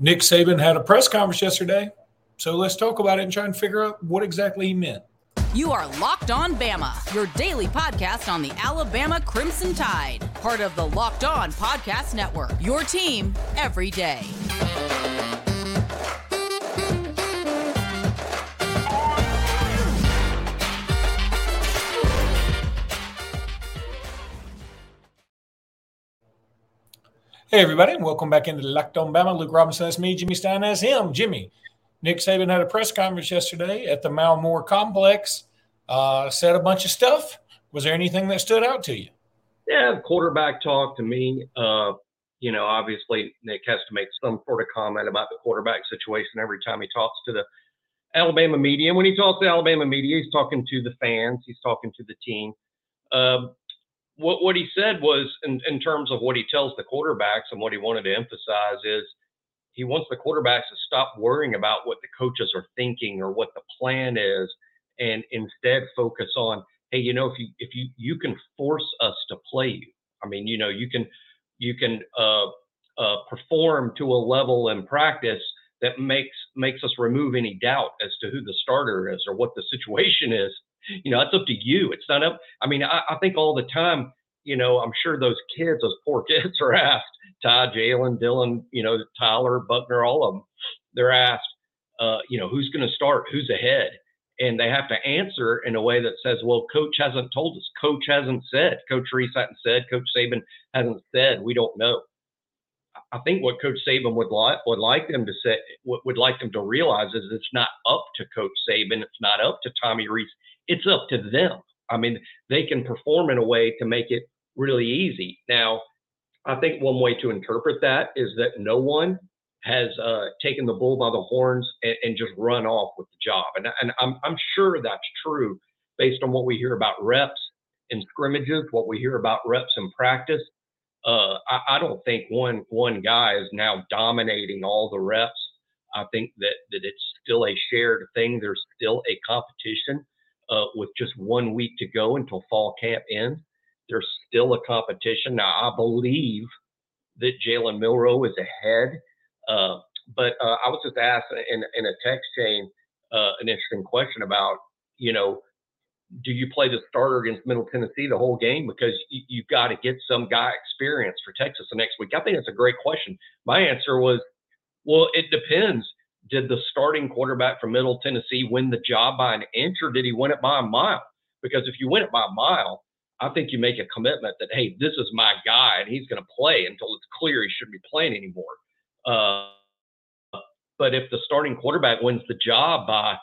Nick Saban had a press conference yesterday. So let's talk about it and try and figure out what exactly he meant. You are Locked On Bama, your daily podcast on the Alabama Crimson Tide, part of the Locked On Podcast Network. Your team every day. Hey, everybody, and welcome back into Locked On Bama. Luke Robinson, that's me. Jimmy Stein, that's him. Jimmy. Nick Saban had a press conference yesterday at the Mal Moore Complex, uh, said a bunch of stuff. Was there anything that stood out to you? Yeah, quarterback talk to me. Uh, you know, obviously, Nick has to make some sort of comment about the quarterback situation every time he talks to the Alabama media. When he talks to Alabama media, he's talking to the fans, he's talking to the team. Uh, what what he said was in, in terms of what he tells the quarterbacks and what he wanted to emphasize is he wants the quarterbacks to stop worrying about what the coaches are thinking or what the plan is and instead focus on hey you know if you if you you can force us to play you i mean you know you can you can uh, uh, perform to a level in practice that makes makes us remove any doubt as to who the starter is or what the situation is you know, it's up to you. It's not up. I mean, I, I think all the time, you know, I'm sure those kids, those poor kids are asked, Ty, Jalen, Dylan, you know, Tyler, Buchner, all of them, they're asked, uh, you know, who's going to start, who's ahead. And they have to answer in a way that says, well, coach hasn't told us. Coach hasn't said. Coach Rees hasn't said. Coach Saban hasn't said. We don't know. I think what Coach Saban would like would like them to say what would like them to realize is it's not up to Coach Saban. It's not up to Tommy Rees, it's up to them. I mean, they can perform in a way to make it really easy. Now, I think one way to interpret that is that no one has uh, taken the bull by the horns and, and, just run off with the job. And, and I'm, I'm sure that's true based on what we hear about reps in scrimmages, what we hear about reps in practice. Uh, I, I, don't think one one guy is now dominating all the reps. I think that that it's still a shared thing. There's still a competition uh, with just one week to go until fall camp ends. There's still a competition. Now, I believe that Jalen Milroe is ahead. Uh, but uh, I was just asked in, in a text chain uh, an interesting question about, you know, do you play the starter against Middle Tennessee the whole game? Because you, you've got to get some guy experience for Texas the next week. I think that's a great question. My answer was, well, it depends did the starting quarterback from Middle Tennessee win the job by an inch or did he win it by a mile? Because if you win it by a mile, I think you make a commitment that, hey, this is my guy and he's going to play until it's clear he shouldn't be playing anymore. Uh, but if the starting quarterback wins the job by,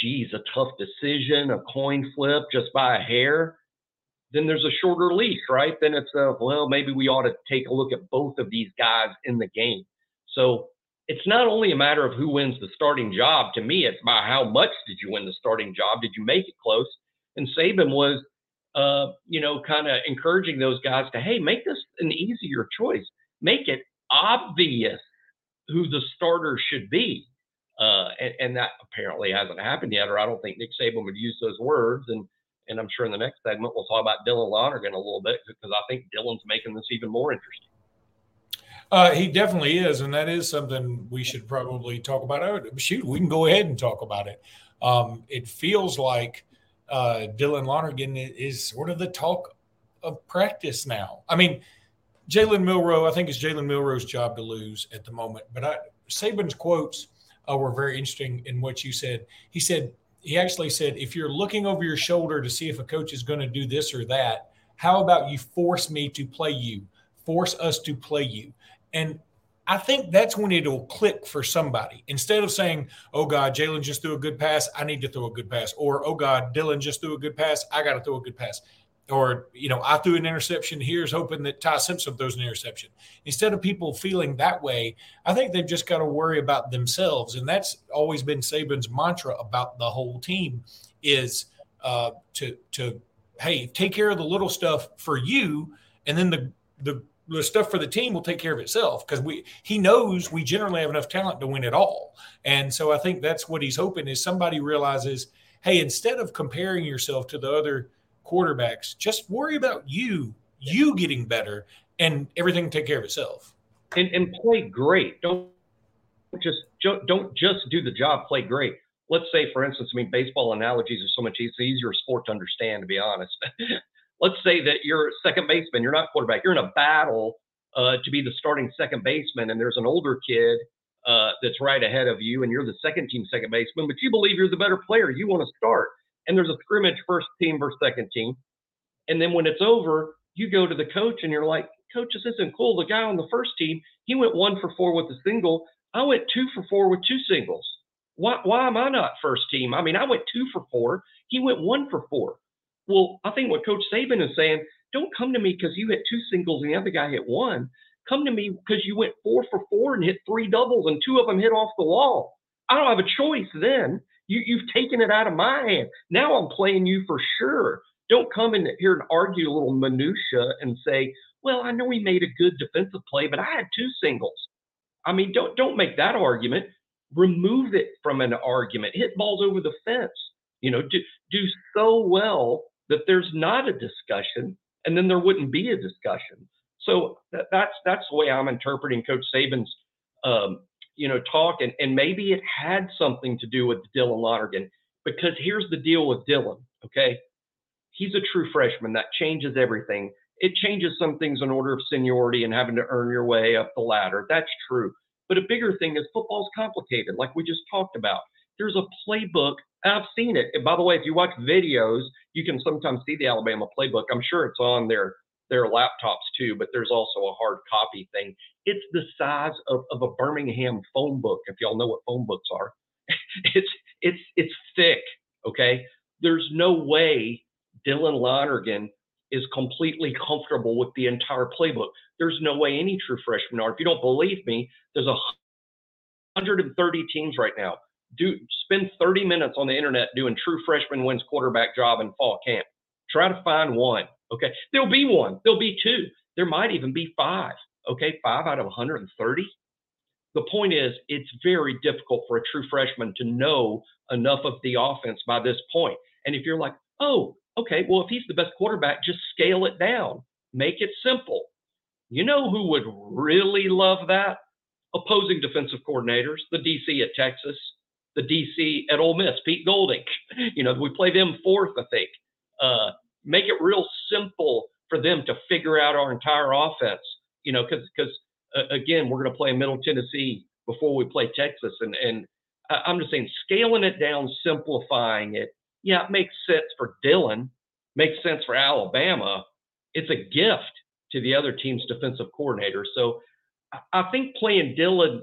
geez, a tough decision, a coin flip, just by a hair, then there's a shorter leash, right? Then it's a, well, maybe we ought to take a look at both of these guys in the game. So it's not only a matter of who wins the starting job. To me, it's about how much did you win the starting job? Did you make it close? And Saban was, uh, you know, kind of encouraging those guys to, hey, make this an easier choice. Make it obvious who the starter should be. Uh, and, and, that apparently hasn't happened yet, or I don't think Nick Saban would use those words. And and I'm sure in the next segment we'll talk about Dylan Lonergan a little bit because I think Dylan's making this even more interesting. Uh, he definitely is, and that is something we should probably talk about. Oh, shoot, we can go ahead and talk about it. Um, it feels like uh, Dylan Lonergan is sort of the talk of practice now. I mean, Jalen Milroe, I think it's Jalen Milroe's job to lose at the moment. But I, Saban's quotes uh, were very interesting in what you said. He said, he actually said, if you're looking over your shoulder to see if a coach is going to do this or that, how about you force me to play you? Force us to play you. And I think that's when it'll click for somebody. Instead of saying, oh God, Jalen just threw a good pass, I need to throw a good pass. Or, oh God, Dylan just threw a good pass, I got to throw a good pass. Or, you know, I threw an interception. Here's hoping that Ty Simpson throws an interception. Instead of people feeling that way, I think they've just got to worry about themselves. And that's always been Saban's mantra about the whole team is uh, to, to, hey, take care of the little stuff for you. And then the, the the stuff for the team will take care of itself because we he knows we generally have enough talent to win it all. And so I think that's what he's hoping is somebody realizes, hey, instead of comparing yourself to the other quarterbacks, just worry about you, you getting better, and everything take care of itself. And, and play great. Don't just don't just do the job, play great. Let's say, for instance, I mean, baseball analogies are so much easier sport to understand, to be honest. Let's say that you're a second baseman, you're not quarterback, you're in a battle uh, to be the starting second baseman, and there's an older kid uh, that's right ahead of you, and you're the second team second baseman, but you believe you're the better player. You want to start, and there's a scrimmage first team versus second team, and then when it's over, you go to the coach and you're like, Coach, this isn't cool. The guy on the first team, he went one for four with a single. I went two for four with two singles. Why, why am I not first team? I mean, I went two for four. He went one for four. Well, I think what Coach Saban is saying, don't come to me because you hit two singles and the other guy hit one. Come to me because you went four for four and hit three doubles and two of them hit off the wall. I don't have a choice then. You, you've taken it out of my hand. Now I'm playing you for sure. Don't come in here and argue a little minutia and say, well, I know he made a good defensive play, but I had two singles. I mean, don't don't make that argument. Remove it from an argument. Hit balls over the fence. You know, do do so well that there's not a discussion, and then there wouldn't be a discussion. So that, that's that's the way I'm interpreting Coach Saban's, um, you know, talk, and and maybe it had something to do with Dylan Lonergan, because here's the deal with Dylan. Okay, he's a true freshman. That changes everything. It changes some things in order of seniority and having to earn your way up the ladder. That's true. But a bigger thing is football's complicated, like we just talked about. There's a playbook. I've seen it. And by the way, if you watch videos, you can sometimes see the Alabama playbook. I'm sure it's on their their laptops too, but there's also a hard copy thing. It's the size of, of a Birmingham phone book, if y'all know what phone books are. it's it's it's thick. Okay. There's no way Dylan Lonergan is completely comfortable with the entire playbook. There's no way any true freshman are. If you don't believe me, there's a 130 teams right now. Do spend 30 minutes on the internet doing true freshman wins quarterback job in fall camp. Try to find one. Okay, there'll be one. There'll be two. There might even be five. Okay, five out of 130. The point is, it's very difficult for a true freshman to know enough of the offense by this point. And if you're like, oh, okay, well, if he's the best quarterback, just scale it down, make it simple. You know who would really love that? Opposing defensive coordinators, the DC at Texas, the DC at Ole Miss, Pete Golding. You know, we play them fourth, I think. Uh, make it real simple for them to figure out our entire offense. You know, because because uh, again, we're going to play Middle Tennessee before we play Texas, and and I'm just saying, scaling it down, simplifying it, yeah, it makes sense for Dylan, makes sense for Alabama. It's a gift to the other team's defensive coordinator. So I think playing Dylan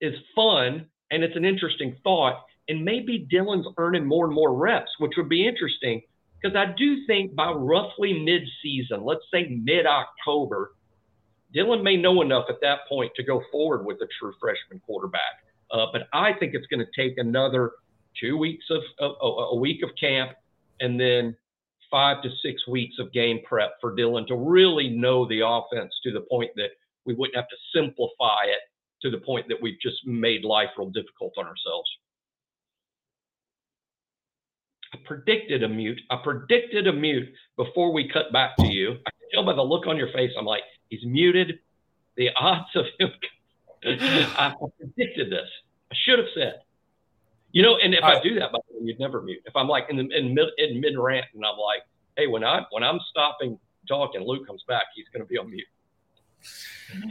is fun and it's an interesting thought. And maybe Dylan's earning more and more reps, which would be interesting because I do think by roughly mid-season, let's say mid-October, Dylan may know enough at that point to go forward with a true freshman quarterback. Uh, but I think it's going to take another two weeks of, of, a week of camp, and then five to six weeks of game prep for Dylan to really know the offense to the point that we wouldn't have to simplify it to the point that we've just made life real difficult on ourselves. I predicted a mute. I predicted a mute before we cut back to you. I can tell by the look on your face. I'm like, he's muted. The odds of him. I predicted this. I should have said. You know, and if I, I do that, by the way, you'd never mute. If I'm like in the in mid in mid rant and I'm like, hey, when I when I'm stopping talking, Luke comes back, he's going to be on mute.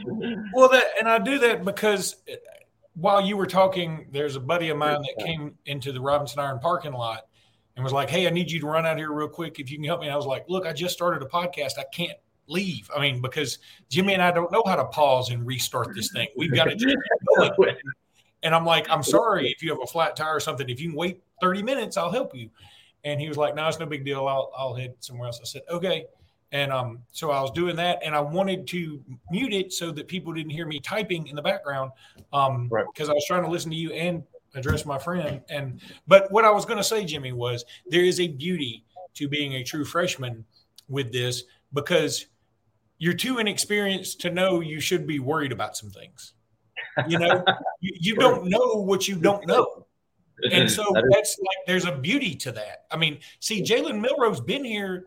well, that and I do that because while you were talking, there's a buddy of mine that came into the Robinson Iron parking lot and was like, "Hey, I need you to run out here real quick if you can help me." And I was like, "Look, I just started a podcast. I can't leave. I mean, because Jimmy and I don't know how to pause and restart this thing. We've got to just And I'm like, I'm sorry if you have a flat tire or something. If you can wait 30 minutes, I'll help you. And he was like, No, it's no big deal. I'll I'll head somewhere else. I said, Okay. And um, so I was doing that, and I wanted to mute it so that people didn't hear me typing in the background, um, right. because I was trying to listen to you and address my friend. And but what I was going to say, Jimmy, was there is a beauty to being a true freshman with this because you're too inexperienced to know you should be worried about some things. You know, you, you don't know what you don't know. And so that's like there's a beauty to that. I mean, see, Jalen Milroe's been here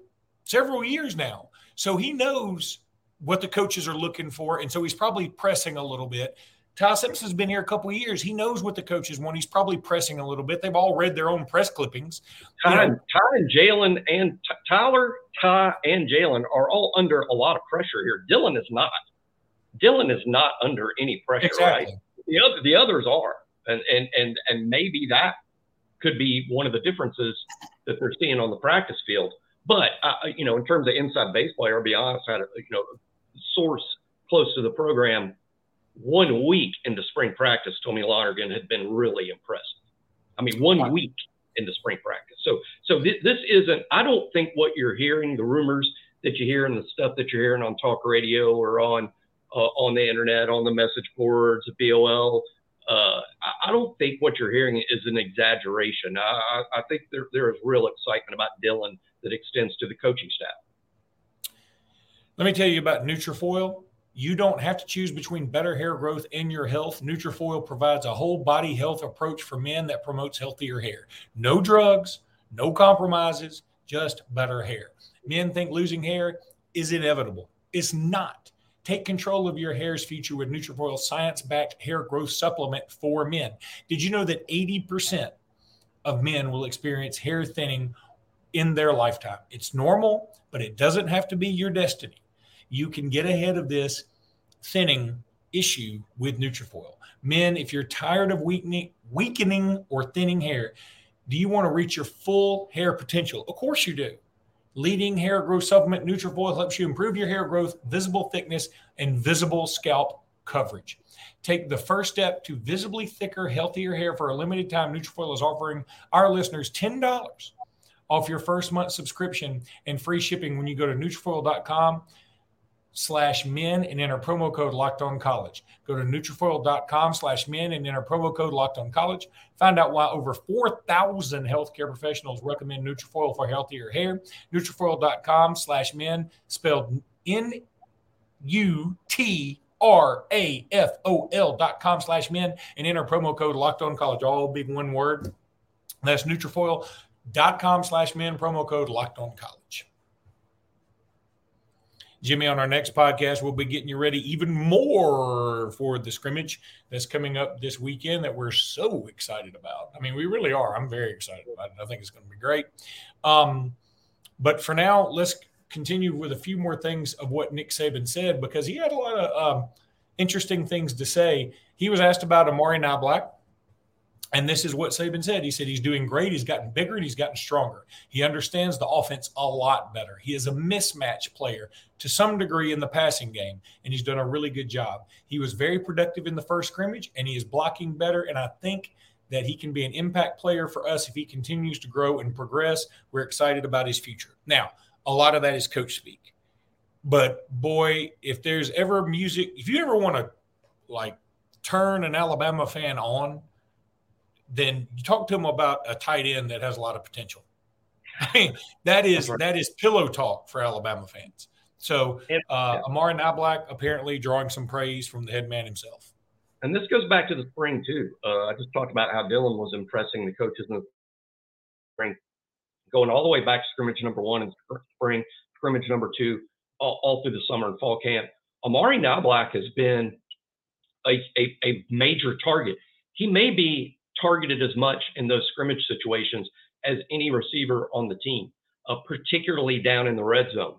several years now. So he knows what the coaches are looking for. And so he's probably pressing a little bit Ty Simpson's been here a couple years. He knows what the coaches want. He's probably pressing a little bit. They've all read their own press clippings. Ty, Ty and Jalen and T- Tyler, Ty and Jalen are all under a lot of pressure here. Dylan is not. Dylan is not under any pressure, exactly. right? The other the others are, and and and and maybe that could be one of the differences that they're seeing on the practice field. But uh, you know, in terms of inside baseball, I'll be honest, I had a you know source close to the program one week into spring practice told me Lonergan had been really impressed. I mean, one wow. week into spring practice. So, so this, this isn't. I don't think what you're hearing, the rumors that you hear, and the stuff that you're hearing on talk radio or on uh, on the internet, on the message boards, BOL. Uh, I, don't think what you're hearing is an exaggeration. I, I think there, there is real excitement about Dylan that extends to the coaching staff. Let me tell you about Nutrafol. You don't have to choose between better hair growth and your health. Nutrafol provides a whole body health approach for men that promotes healthier hair. No drugs, no compromises, just better hair. Men think losing hair is inevitable. It's not. Take control of your hair's future with Nutrafol science-backed hair growth supplement for men. Did you know that 80% of men will experience hair thinning in their lifetime? It's normal, but it doesn't have to be your destiny you can get ahead of this thinning issue with Nutrafol. Men, if you're tired of weakening, weakening or thinning hair, do you want to reach your full hair potential? Of course you do. Leading hair growth supplement Nutrafol helps you improve your hair growth, visible thickness, and visible scalp coverage. Take the first step to visibly thicker, healthier hair for a limited time. Nutrafol is offering our listeners $10 off your first month subscription and free shipping when you go to Nutrafol.com slash men and enter promo code locked on college. Go to Nutrafol.com slash men and enter promo code locked on college. Find out why over 4,000 healthcare professionals recommend Nutrafol for healthier hair. Nutrafol.com slash men spelled N U T R A F O L dot com slash men and enter promo code locked on college. All big one word. That's Nutrafol.com slash men, promo code locked on college. Jimmy, on our next podcast, we'll be getting you ready even more for the scrimmage that's coming up this weekend that we're so excited about. I mean, we really are. I'm very excited about it. I think it's going to be great. Um, but for now, let's continue with a few more things of what Nick Saban said because he had a lot of um, interesting things to say. He was asked about Amari Niblack and this is what Saban said. He said he's doing great. He's gotten bigger and he's gotten stronger. He understands the offense a lot better. He is a mismatch player to some degree in the passing game, and he's done a really good job. He was very productive in the first scrimmage, and he is blocking better. And I think that he can be an impact player for us if he continues to grow and progress. We're excited about his future. Now, a lot of that is coach speak. But boy, if there's ever music, if you ever want to like turn an Alabama fan on, then you talk to them about a tight end that has a lot of potential. I mean, that is right. that is pillow talk for Alabama fans. So uh, Amari Niblack apparently drawing some praise from the head man himself. And this goes back to the spring too. Uh, I just talked about how Dylan was impressing the coaches in the spring, going all the way back to scrimmage number one in spring, scrimmage number two, all, all through the summer and fall camp. Amari Niblack has been a, a, a major target. He may be targeted as much in those scrimmage situations as any receiver on the team, uh, particularly down in the red zone.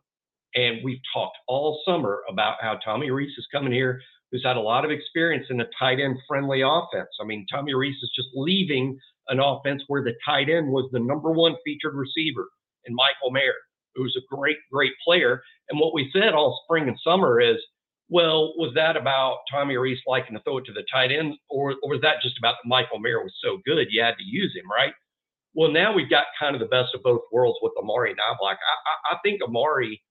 And we've talked all summer about how Tommy Rees is coming here, who's had a lot of experience in a tight end friendly offense. I mean, Tommy Rees is just leaving an offense where the tight end was the number one featured receiver in Michael Mayer, who's a great, great player. And what we said all spring and summer is well, was that about Tommy Rees liking to throw it to the tight end, or, or was that just about that Michael Mayer was so good you had to use him, right? Well, now we've got kind of the best of both worlds with Amari Niblack. I, I, I think Amari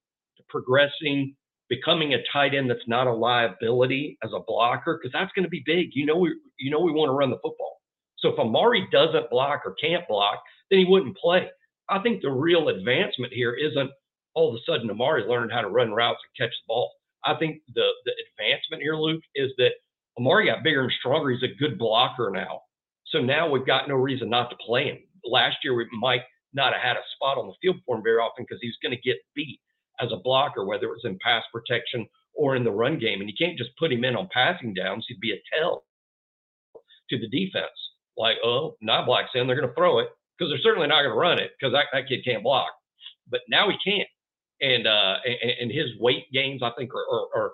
progressing, becoming a tight end that's not a liability as a blocker, because that's going to be big. You know, we you know we want to run the football. So if Amari doesn't block or can't block, then he wouldn't play. I think the real advancement here isn't all of a sudden Amari learned how to run routes and catch the ball. I think the the advancement here, Luke, is that Amari got bigger and stronger. He's a good blocker now. So now we've got no reason not to play him. Last year we might not have had a spot on the field for him very often because he's going to get beat as a blocker, whether it was in pass protection or in the run game. And you can't just put him in on passing downs. He'd be a tell to the defense. Like, oh, Niblack's in, they're going to throw it because they're certainly not going to run it because that, that kid can't block. But now he can't. And, uh, and, and his weight gains, I think, are, are, are,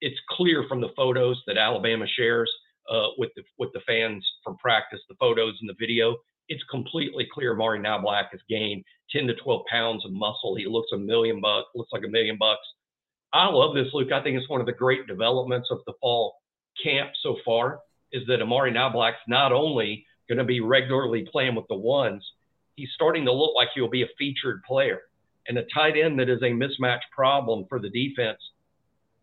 it's clear from the photos that Alabama shares uh, with the with the fans from practice, the photos and the video. It's completely clear Mari Niblack has gained 10 to 12 pounds of muscle. He looks a million bucks, looks like a million bucks. I love this, Luke. I think it's one of the great developments of the fall camp so far is that Amari Niblack's not only going to be regularly playing with the ones, he's starting to look like he'll be a featured player. And a tight end that is a mismatch problem for the defense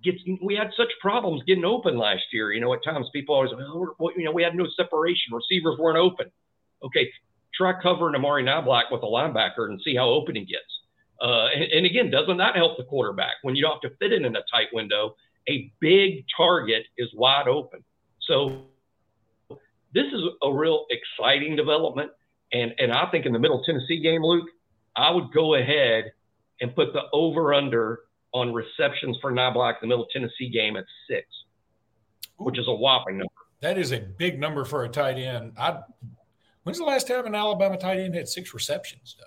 gets. We had such problems getting open last year. You know, at times people always, well, you know, we had no separation. Receivers weren't open. Okay, try covering Amari Niblack with a linebacker and see how open he gets. Uh, and, and, again, doesn't that help the quarterback when you don't have to fit it in a tight window? A big target is wide open. So this is a real exciting development. And, and I think in the Middle Tennessee game, Luke, I would go ahead and put the over under on receptions for Niblack the Middle Tennessee game at six, which is a whopping number. That is a big number for a tight end. I when's the last time an Alabama tight end had six receptions though?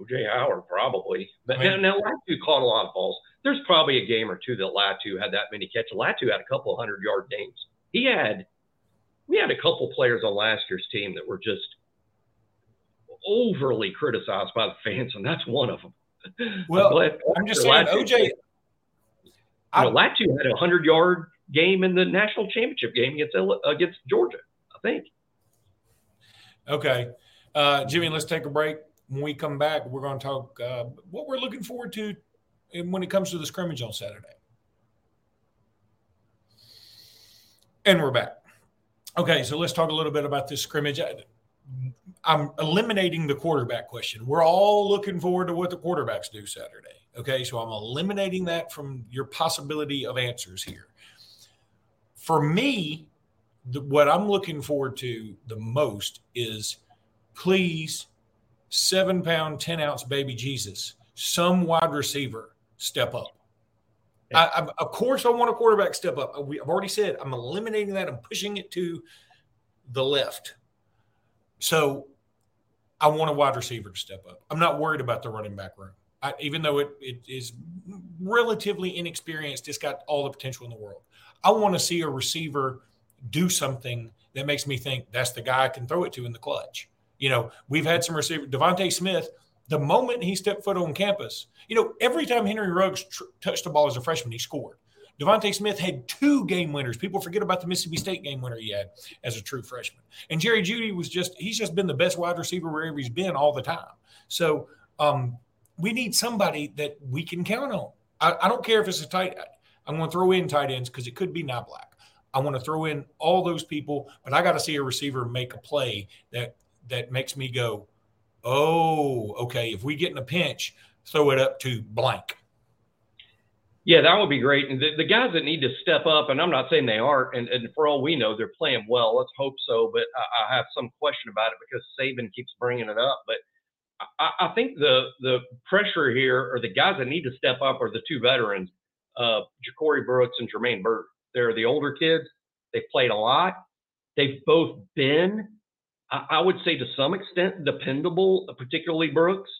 Oh, OJ Howard probably, but I mean, now, now Latu caught a lot of balls. There's probably a game or two that Latu had that many catches. Latu had a couple hundred yard games. He had we had a couple players on last year's team that were just overly criticized by the fans, and that's one of them. Well, I'm, I'm just saying, OJ. You know, Latu had a hundred yard game in the national championship game against against Georgia, I think. Okay, uh, Jimmy, let's take a break. When we come back, we're going to talk uh, what we're looking forward to when it comes to the scrimmage on Saturday. And we're back. Okay, so let's talk a little bit about this scrimmage. I'm eliminating the quarterback question. We're all looking forward to what the quarterbacks do Saturday. Okay, so I'm eliminating that from your possibility of answers here. For me, the, what I'm looking forward to the most is please, seven pound, 10 ounce baby Jesus, some wide receiver step up. I, I, of course, I want a quarterback step up. I've already said I'm eliminating that. I'm pushing it to the left. So I want a wide receiver to step up. I'm not worried about the running back room. I, even though it, it is relatively inexperienced, it's got all the potential in the world. I want to see a receiver do something that makes me think that's the guy I can throw it to in the clutch. You know, we've had some receiver, DeVonta Smith – the moment he stepped foot on campus, you know, every time Henry Ruggs tr- touched the ball as a freshman, he scored. DeVonta Smith had two game winners. People forget about the Mississippi State game winner he had as a true freshman. And Jerry Jeudy was just, he's just been the best wide receiver wherever he's been all the time. So um, we need somebody that we can count on. I, I don't care if it's a tight, I'm going to throw in tight ends because it could be Niblack. I want to throw in all those people, but I got to see a receiver make a play that that makes me go, oh, okay, if we get in a pinch, throw it up to blank. Yeah, that would be great. And the, the guys that need to step up, and I'm not saying they aren't, and, and for all we know, they're playing well. Let's hope so. But I, I have some question about it because Saban keeps bringing it up. But I, I, think the the pressure here, or the guys that need to step up, are the two veterans, uh, Ja'Corey Brooks and Jermaine Burton. They're the older kids. They've played a lot. They've both been I would say to some extent dependable, particularly Brooks,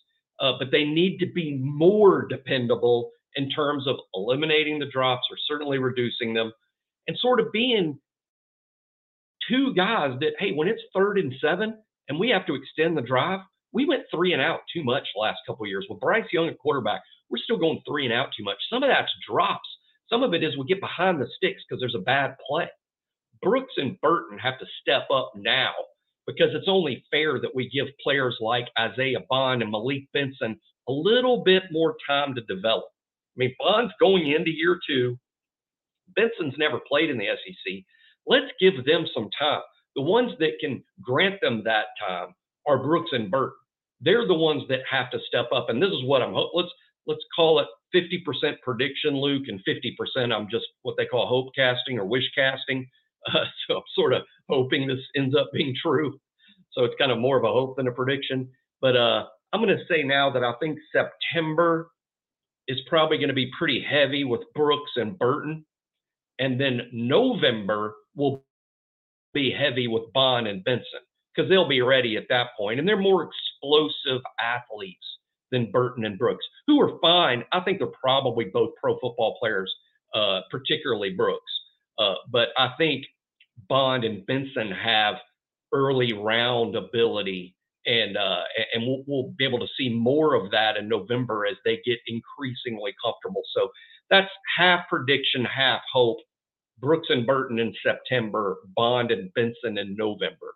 uh, but they need to be more dependable in terms of eliminating the drops or certainly reducing them and sort of being two guys that, hey, when it's third and seven and we have to extend the drive, we went three and out too much last couple years. With Bryce Young at quarterback, we're still going three and out too much. Some of that's drops. Some of it is we get behind the sticks because there's a bad play. Brooks and Burton have to step up now because it's only fair that we give players like Isaiah Bond and Malik Benson a little bit more time to develop. I mean, Bond's going into year two. Benson's never played in the SEC. Let's give them some time. The ones that can grant them that time are Brooks and Burton. They're the ones that have to step up. And this is what I'm let's let's call it 50% prediction, Luke, and 50% I'm just what they call hope casting or wish casting. Uh, so I'm sort of hoping this ends up being true. So it's kind of more of a hope than a prediction. But uh, I'm going to say now that I think September is probably going to be pretty heavy with Brooks and Burton. And then November will be heavy with Bond and Benson because they'll be ready at that point. And they're more explosive athletes than Burton and Brooks, who are fine. I think they're probably both pro football players, uh, particularly Brooks. Uh, but I think Bond and Benson have early round ability, and uh, and we'll, we'll be able to see more of that in November as they get increasingly comfortable. So that's half prediction, half hope. Brooks and Burton in September, Bond and Benson in November.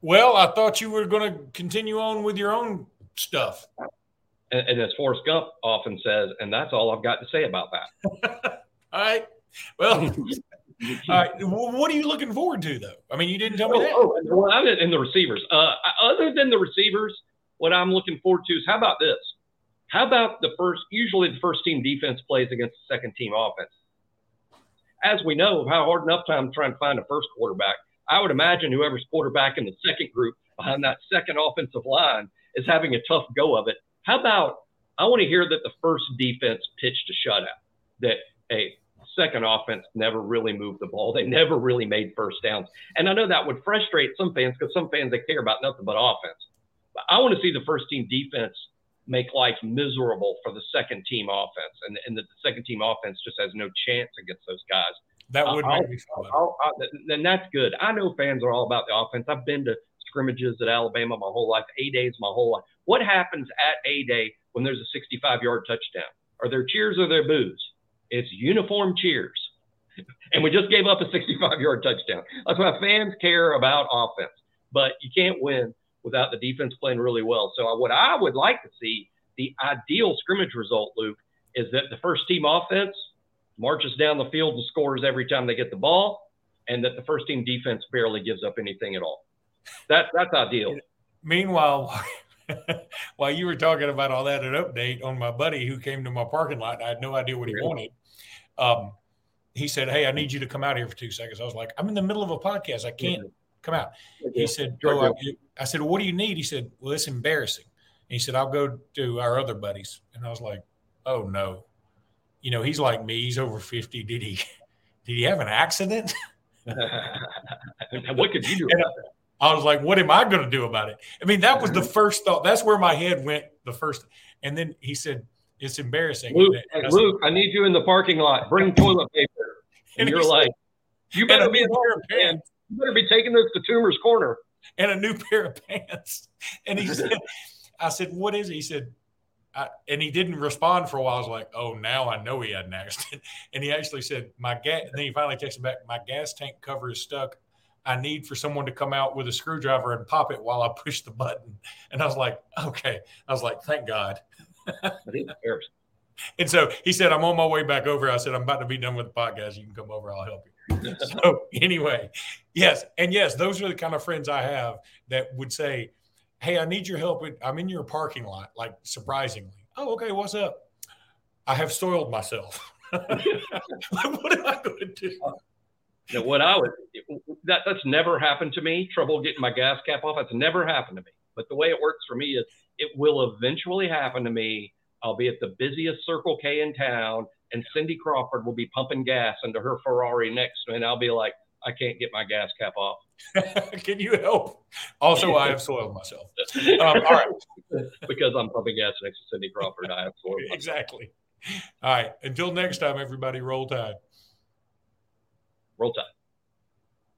Well, I thought you were going to continue on with your own stuff. And, and, as Forrest Gump often says, and that's all I've got to say about that. all right. Well, right. What are you looking forward to, though? I mean, you didn't tell me oh, that. Oh, well, I'm in the receivers. Uh, other than the receivers, what I'm looking forward to is how about this? How about the first? Usually, the first team defense plays against the second team offense. As we know, how hard enough time trying to find a first quarterback. I would imagine whoever's quarterback in the second group behind that second offensive line is having a tough go of it. How about I want to hear that the first defense pitched a shutout, that a second offense never really moved the ball. They never really made first downs. And I know that would frustrate some fans because some fans they care about nothing but offense. But I want to see the first team defense make life miserable for the second team offense, and and the second team offense just has no chance against those guys. That would make me feel. Then that's good. I know fans are all about the offense. I've been to scrimmages at Alabama my whole life, A days my whole life. What happens at A day when there's a 65 yard touchdown? Are there cheers or are there boos? It's uniform cheers. and we just gave up a 65 yard touchdown. That's why fans care about offense. But you can't win without the defense playing really well. So uh, what I would like to see, the ideal scrimmage result, Luke, is that the first team offense marches down the field and scores every time they get the ball, and that the first team defense barely gives up anything at all. That that's ideal. Meanwhile, while you were talking about all that, an update on my buddy who came to my parking lot, I had no idea what he wanted. Um, he said, "Hey, I need you to come out here for two seconds." I was like, "I'm in the middle of a podcast. I can't come out." He said, "Go." I said, "What do you need?" He said, "Well, it's embarrassing." And he said, "I'll go to our other buddies." And I was like, "Oh no." You know, he's like me. He's over fifty. Did he? Did he have an accident? what could you do about that? I was like, what am I going to do about it? I mean, that was the mm-hmm. first thought. That's where my head went the first. And then he said, it's embarrassing. Luke, I, Luke, I need you in the parking lot. Bring toilet paper. And, and you're like, you better be in pants. You better be taking this to Toomer's Corner. And a new pair of pants. And he said, I said, what is it? He said, I, and he didn't respond for a while. I was like, oh, now I know he had an accident. And he actually said, my gas, then he finally texted back, my gas tank cover is stuck I need for someone to come out with a screwdriver and pop it while I push the button. And I was like, okay. I was like, thank God. and so he said, I'm on my way back over. I said, I'm about to be done with the podcast. You can come over. I'll help you. so anyway, yes. And yes, those are the kind of friends I have that would say, Hey, I need your help. I'm in your parking lot, like surprisingly. Oh, okay. What's up? I have soiled myself. what am I going to do? Now, what I would that that's never happened to me. Trouble getting my gas cap off. That's never happened to me. But the way it works for me is it will eventually happen to me. I'll be at the busiest Circle K in town, and Cindy Crawford will be pumping gas into her Ferrari next to me, and I'll be like, I can't get my gas cap off. Can you help? Also, I have soiled myself. Um, all right. because I'm pumping gas next to Cindy Crawford, I have soiled myself. Exactly. All right. Until next time, everybody, roll tide. Roll Tide.